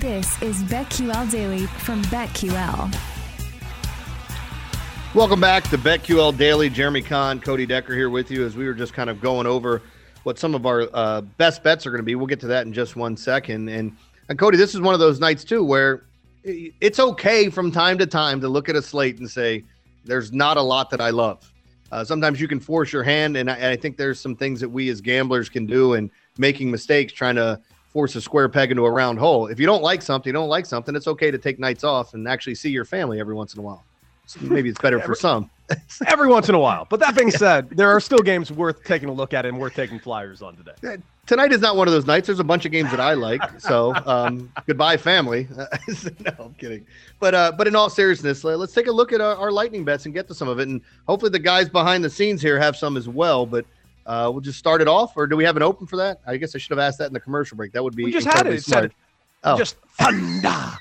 This is BetQL Daily from BetQL. Welcome back to BetQL Daily. Jeremy Kahn, Cody Decker here with you as we were just kind of going over what some of our uh, best bets are going to be. We'll get to that in just one second. And, and Cody, this is one of those nights too where it's okay from time to time to look at a slate and say, there's not a lot that I love. Uh, sometimes you can force your hand, and I, and I think there's some things that we as gamblers can do and making mistakes trying to force a square peg into a round hole. If you don't like something, you don't like something, it's okay to take nights off and actually see your family every once in a while. So maybe it's better for some. every once in a while. But that being said, there are still games worth taking a look at and worth taking flyers on today. Tonight is not one of those nights. There's a bunch of games that I like. So um, goodbye, family. no, I'm kidding. But uh, but in all seriousness, let's take a look at our, our lightning bets and get to some of it. And hopefully the guys behind the scenes here have some as well. But uh, we'll just start it off, or do we have an open for that? I guess I should have asked that in the commercial break. That would be we just had it. it said, oh. just thunder.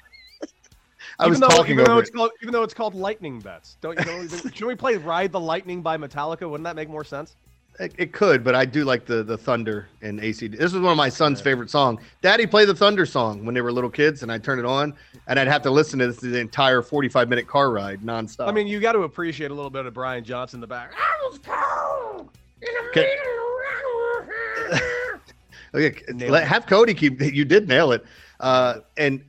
I was even though, talking even though it's it. called even though it's called lightning bets. Don't you know? should we play "Ride the Lightning" by Metallica? Wouldn't that make more sense? It, it could, but I do like the the thunder and AC. This is one of my son's yeah. favorite songs. Daddy played the thunder song when they were little kids, and I'd turn it on, and I'd have to listen to this the entire forty five minute car ride nonstop. I mean, you got to appreciate a little bit of Brian Johnson in the back. I was cold Okay. Okay, let, have Cody keep. You did nail it. Uh, and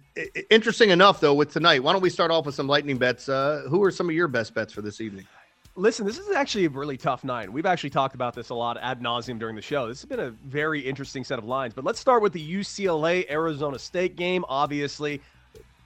interesting enough, though, with tonight, why don't we start off with some lightning bets? Uh, who are some of your best bets for this evening? Listen, this is actually a really tough night. We've actually talked about this a lot ad nauseum during the show. This has been a very interesting set of lines. But let's start with the UCLA Arizona State game. Obviously,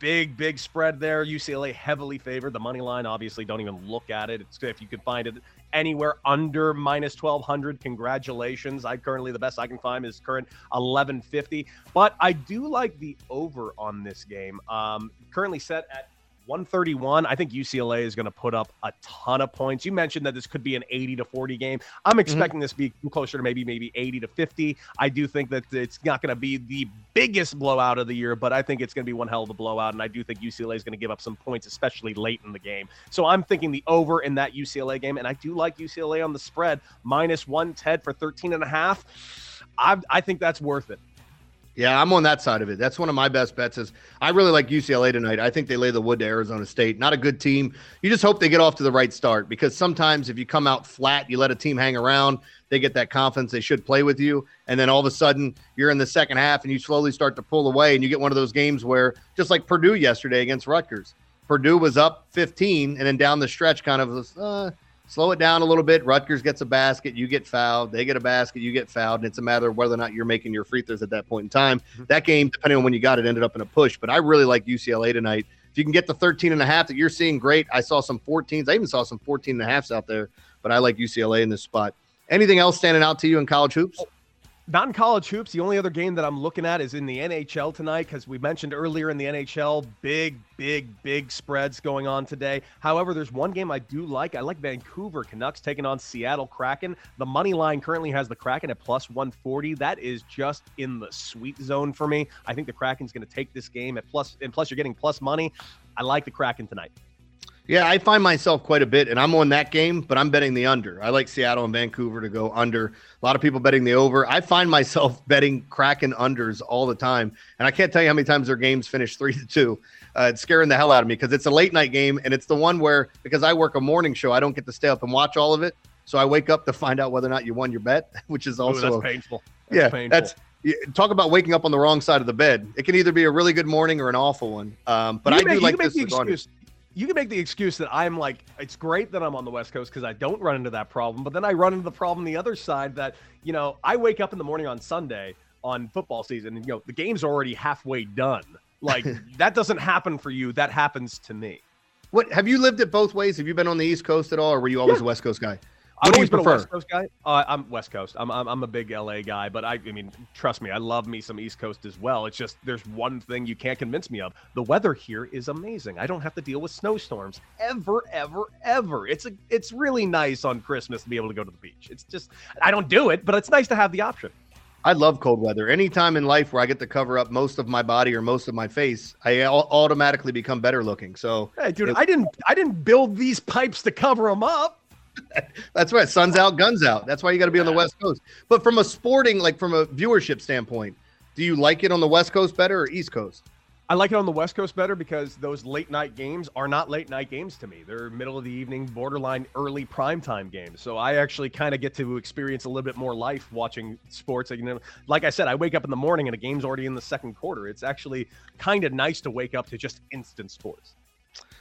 big, big spread there. UCLA heavily favored. The money line, obviously, don't even look at it. It's if you can find it anywhere under minus 1200 congratulations. I currently the best i can find is current 1150 but i do like the over on this game. Um currently set at 131 i think ucla is going to put up a ton of points. You mentioned that this could be an 80 to 40 game. I'm expecting mm-hmm. this to be closer to maybe maybe 80 to 50 i do think that it's not going to be the biggest blowout of the year but i think it's going to be one hell of a blowout and i do think ucla is going to give up some points especially late in the game. So i'm thinking the over in that ucla game and i do like ucla on the spread minus 110 for 13 and a half. I, I think that's worth it yeah, I'm on that side of it. That's one of my best bets. Is I really like UCLA tonight. I think they lay the wood to Arizona State. Not a good team. You just hope they get off to the right start because sometimes if you come out flat, you let a team hang around, they get that confidence they should play with you, and then all of a sudden you're in the second half and you slowly start to pull away, and you get one of those games where just like Purdue yesterday against Rutgers, Purdue was up 15, and then down the stretch, kind of was. Uh, slow it down a little bit. Rutgers gets a basket, you get fouled. They get a basket, you get fouled. And it's a matter of whether or not you're making your free throws at that point in time. Mm-hmm. That game, depending on when you got it, ended up in a push. But I really like UCLA tonight. If you can get the 13 and a half that you're seeing, great. I saw some 14s. I even saw some 14 and a halfs out there, but I like UCLA in this spot. Anything else standing out to you in college hoops? Not in college hoops. The only other game that I'm looking at is in the NHL tonight because we mentioned earlier in the NHL, big, big, big spreads going on today. However, there's one game I do like. I like Vancouver Canucks taking on Seattle Kraken. The money line currently has the Kraken at plus 140. That is just in the sweet zone for me. I think the Kraken's going to take this game at plus, and plus you're getting plus money. I like the Kraken tonight. Yeah, I find myself quite a bit, and I'm on that game, but I'm betting the under. I like Seattle and Vancouver to go under. A lot of people betting the over. I find myself betting Kraken unders all the time, and I can't tell you how many times their games finish three to two. Uh, it's scaring the hell out of me because it's a late night game, and it's the one where because I work a morning show, I don't get to stay up and watch all of it. So I wake up to find out whether or not you won your bet, which is also Ooh, that's painful. That's yeah, painful. that's talk about waking up on the wrong side of the bed. It can either be a really good morning or an awful one. Um, but you I make, do like this. the excuse. You can make the excuse that I'm like, it's great that I'm on the West Coast because I don't run into that problem. But then I run into the problem the other side that, you know, I wake up in the morning on Sunday on football season and, you know, the game's already halfway done. Like that doesn't happen for you. That happens to me. What have you lived it both ways? Have you been on the East Coast at all, or were you always yeah. a West Coast guy? I've always been a West Coast guy. Uh, I'm West Coast. I'm, I'm, I'm a big LA guy, but I, I mean, trust me, I love me some East Coast as well. It's just there's one thing you can't convince me of. The weather here is amazing. I don't have to deal with snowstorms ever, ever, ever. It's a it's really nice on Christmas to be able to go to the beach. It's just I don't do it, but it's nice to have the option. I love cold weather. Any time in life where I get to cover up most of my body or most of my face, I automatically become better looking. So, hey, dude, it, I didn't I didn't build these pipes to cover them up. That's right. Sun's out, guns out. That's why you got to be on the West Coast. But from a sporting, like from a viewership standpoint, do you like it on the West Coast better or East Coast? I like it on the West Coast better because those late night games are not late night games to me. They're middle of the evening, borderline early primetime games. So I actually kind of get to experience a little bit more life watching sports. You know, like I said, I wake up in the morning and a game's already in the second quarter. It's actually kind of nice to wake up to just instant sports.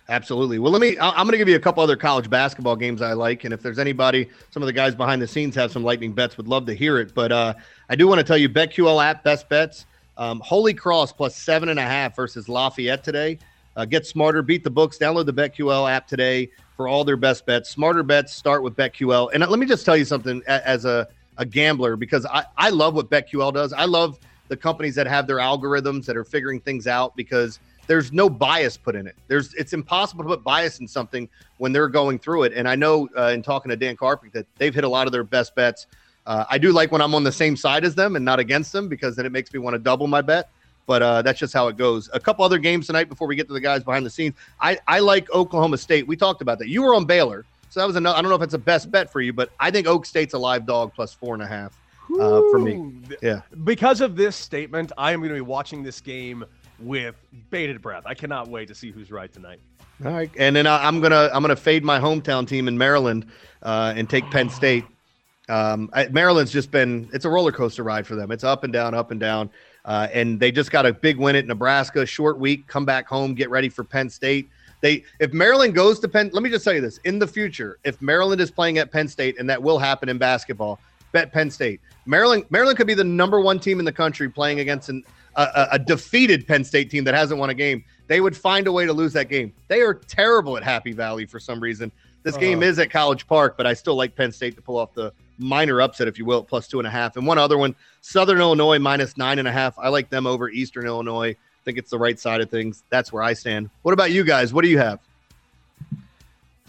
Absolutely. Well, let me. I'm going to give you a couple other college basketball games I like, and if there's anybody, some of the guys behind the scenes have some lightning bets, would love to hear it. But uh, I do want to tell you, BetQL app best bets. Um, Holy Cross plus seven and a half versus Lafayette today. Uh, get smarter, beat the books. Download the BetQL app today for all their best bets. Smarter bets start with BetQL. And let me just tell you something as a, a gambler, because I, I love what BetQL does. I love the companies that have their algorithms that are figuring things out because there's no bias put in it. There's it's impossible to put bias in something when they're going through it. And I know uh, in talking to Dan Carpenter that they've hit a lot of their best bets uh, I do like when I'm on the same side as them and not against them because then it makes me want to double my bet. But uh, that's just how it goes. A couple other games tonight before we get to the guys behind the scenes. I, I like Oklahoma State. We talked about that. You were on Baylor, so that was another. I don't know if it's a best bet for you, but I think Oak State's a live dog plus four and a half uh, for me. Yeah. Because of this statement, I am going to be watching this game with bated breath. I cannot wait to see who's right tonight. All right, and then I'm gonna I'm gonna fade my hometown team in Maryland uh, and take Penn State. Um, Maryland's just been it's a roller coaster ride for them. It's up and down, up and down. Uh, and they just got a big win at Nebraska, short week, come back home, get ready for Penn State. They if Maryland goes to Penn, let me just tell you this: in the future, if Maryland is playing at Penn State, and that will happen in basketball, bet Penn State. Maryland Maryland could be the number one team in the country playing against an, a, a defeated Penn State team that hasn't won a game. They would find a way to lose that game. They are terrible at Happy Valley for some reason. This uh game uh-huh. is at College Park, but I still like Penn State to pull off the minor upset, if you will, plus two and a half. And one other one, Southern Illinois minus nine and a half. I like them over Eastern Illinois. I think it's the right side of things. That's where I stand. What about you guys? What do you have?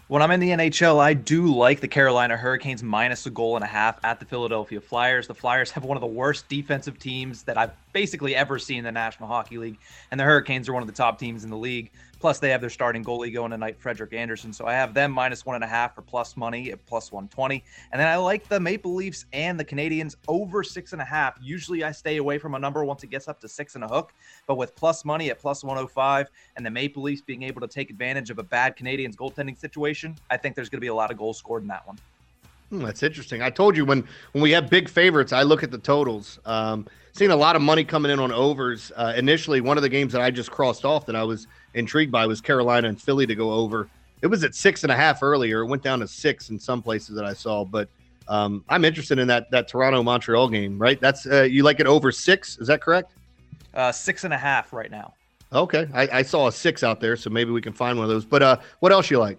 When I'm in the NHL, I do like the Carolina Hurricanes minus a goal and a half at the Philadelphia Flyers. The Flyers have one of the worst defensive teams that I've basically ever seen in the National Hockey League, and the Hurricanes are one of the top teams in the league. Plus, they have their starting goalie going tonight, Frederik Andersen. So I have them minus one and a half for plus money at plus 120. And then I like the Maple Leafs and the Canadiens over six and a half. Usually I stay away from a number once it gets up to six and a hook. But with plus money at plus 105 and the Maple Leafs being able to take advantage of a bad Canadiens goaltending situation, I think there's going to be a lot of goals scored in that one. Hmm, that's interesting. I told you when when we have big favorites, I look at the totals. Um, seeing a lot of money coming in on overs. Uh, initially, one of the games that I just crossed off that I was intrigued by was Carolina and Philly to go over. It was at six and a half earlier. It went down to six in some places that I saw, but um, I'm interested in that that Toronto Montreal game. Right? That's uh, you like it over six? Is that correct? Uh, six and a half right now. Okay, I, I, saw a six out there, so maybe we can find one of those. But uh, what else you like?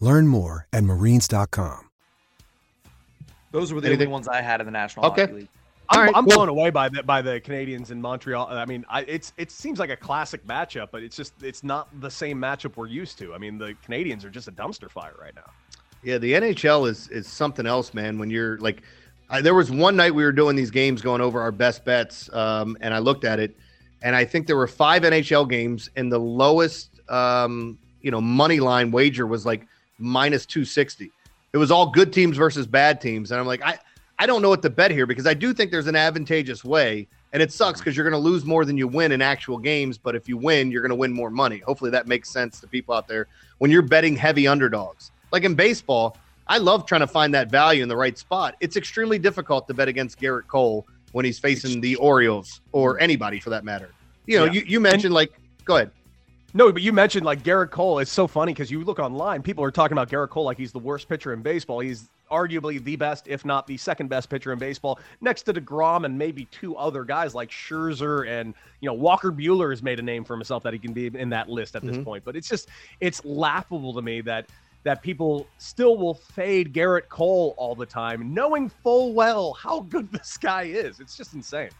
Learn more at marines.com. Those were the Anything? only ones I had in the National okay. Hockey League. I'm, right, I'm well, blown away by the by the Canadiens in Montreal. I mean, I, it's it seems like a classic matchup, but it's just it's not the same matchup we're used to. I mean, the Canadiens are just a dumpster fire right now. Yeah, the NHL is is something else, man. When you're like, I, there was one night we were doing these games, going over our best bets, um, and I looked at it, and I think there were five NHL games, and the lowest, um, you know, money line wager was like minus 260. It was all good teams versus bad teams. And I'm like, I, I don't know what to bet here because I do think there's an advantageous way. And it sucks because you're going to lose more than you win in actual games. But if you win, you're going to win more money. Hopefully that makes sense to people out there when you're betting heavy underdogs. Like in baseball, I love trying to find that value in the right spot. It's extremely difficult to bet against Gerrit Cole when he's facing the Orioles or anybody for that matter. You know, yeah. you, you mentioned like, go ahead. No, but you mentioned like Gerrit Cole. It's so funny because you look online, people are talking about Gerrit Cole like he's the worst pitcher in baseball. He's arguably the best, if not the second best pitcher in baseball, next to DeGrom and maybe two other guys like Scherzer and, you know, Walker Buehler has made a name for himself that he can be in that list at this mm-hmm. point. But it's just, it's laughable to me that that people still will fade Gerrit Cole all the time, knowing full well how good this guy is. It's just insane.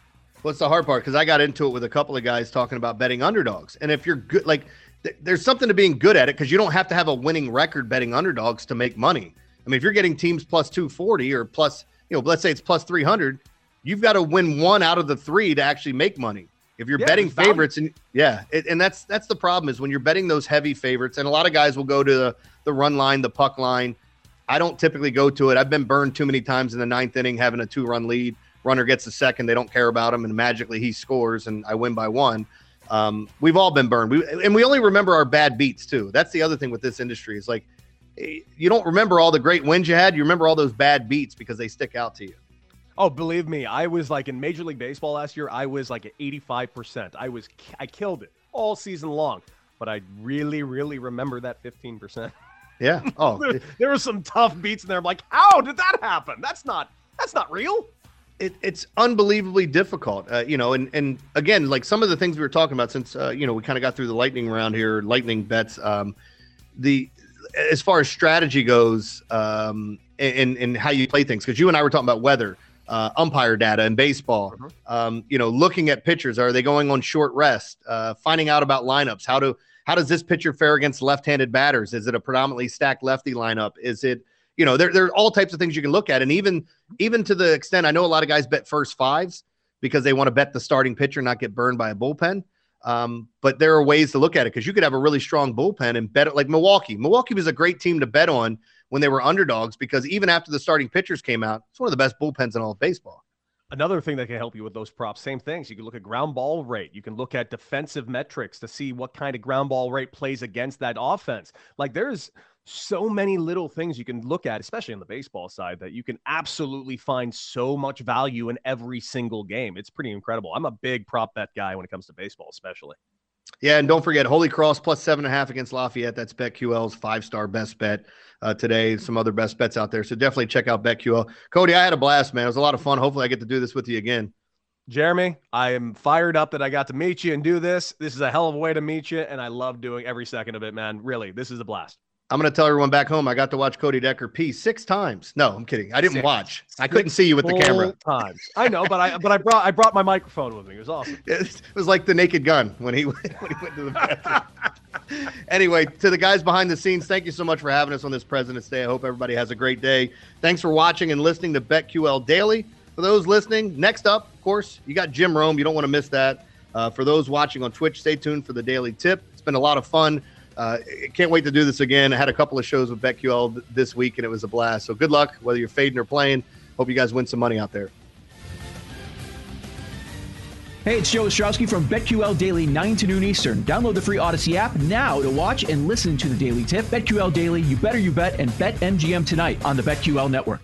What's the hard part? Because I got into it with a couple of guys talking about betting underdogs. And if you're good, like, th- there's something to being good at it because you don't have to have a winning record betting underdogs to make money. I mean, if you're getting teams plus 240 or plus, you know, let's say it's plus 300, you've got to win one out of the three to actually make money. If you're yeah, betting favorites, and yeah, it, and that's that's the problem is when you're betting those heavy favorites, and a lot of guys will go to the the run line, the puck line. I don't typically go to it. I've been burned too many times in the ninth inning having a two run lead. Runner gets a second, they don't care about him, and magically he scores, and I win by one. Um, we've all been burned, we, and we only remember our bad beats too. That's the other thing with this industry is like you don't remember all the great wins you had. You remember all those bad beats because they stick out to you. Oh, believe me, I was like in Major League Baseball last year. I was like at 85%. I was I killed it all season long, but I really, really remember that 15%. Yeah. Oh, there, there were some tough beats in there. I'm like, how did that happen? That's not that's not real. It, it's unbelievably difficult, uh, you know, and and again, like some of the things we were talking about, since uh, you know we kind of got through the lightning round here, lightning bets. Um, the as far as strategy goes, um, and and how you play things, because you and I were talking about weather uh, umpire data in baseball. Mm-hmm. Um, you know, looking at pitchers, are they going on short rest? Uh, finding out about lineups. How do how does this pitcher fare against left-handed batters? Is it a predominantly stacked lefty lineup? Is it you know there there are all types of things you can look at, and even even to the extent I know a lot of guys bet first fives because they want to bet the starting pitcher, not get burned by a bullpen. Um, but there are ways to look at it because you could have a really strong bullpen and bet it like Milwaukee. Milwaukee was a great team to bet on when they were underdogs because even after the starting pitchers came out, it's one of the best bullpens in all of baseball. Another thing that can help you with those props, same things. You can look at ground ball rate. You can look at defensive metrics to see what kind of ground ball rate plays against that offense. Like there's so many little things you can look at, especially on the baseball side, that you can absolutely find so much value in every single game. It's pretty incredible. I'm a big prop bet guy when it comes to baseball, especially. Yeah, and don't forget Holy Cross plus seven and a half against Lafayette. That's BetQL's five star best bet uh, today. Some other best bets out there, so definitely check out BetQL. Cody, I had a blast, man. It was a lot of fun. Hopefully, I get to do this with you again. Jeremy, I am fired up that I got to meet you and do this. This is a hell of a way to meet you, and I love doing every second of it, man. Really, this is a blast. I'm going to tell everyone back home I got to watch Cody Decker pee six times. No, I'm kidding. I didn't six. watch. I couldn't see you with the camera. Times. I know, but I but I brought I brought my microphone with me. It was awesome. It was like the Naked Gun when he when he went to the bathroom. anyway, to the guys behind the scenes, thank you so much for having us on this President's Day. I hope everybody has a great day. Thanks for watching and listening to BetQL Daily. For those listening, next up, of course, you got Jim Rome. You don't want to miss that. Uh, for those watching on Twitch, stay tuned for the daily tip. It's been a lot of fun. Uh, can't wait to do this again. I had a couple of shows with BetQL this week, and it was a blast. So good luck, whether you're fading or playing. Hope you guys win some money out there. Hey, it's Joe Ostrowski from BetQL Daily, 9 to noon Eastern. Download the free Audacy app now to watch and listen to the daily tip. BetQL Daily, you better you bet, and bet MGM tonight on the BetQL network.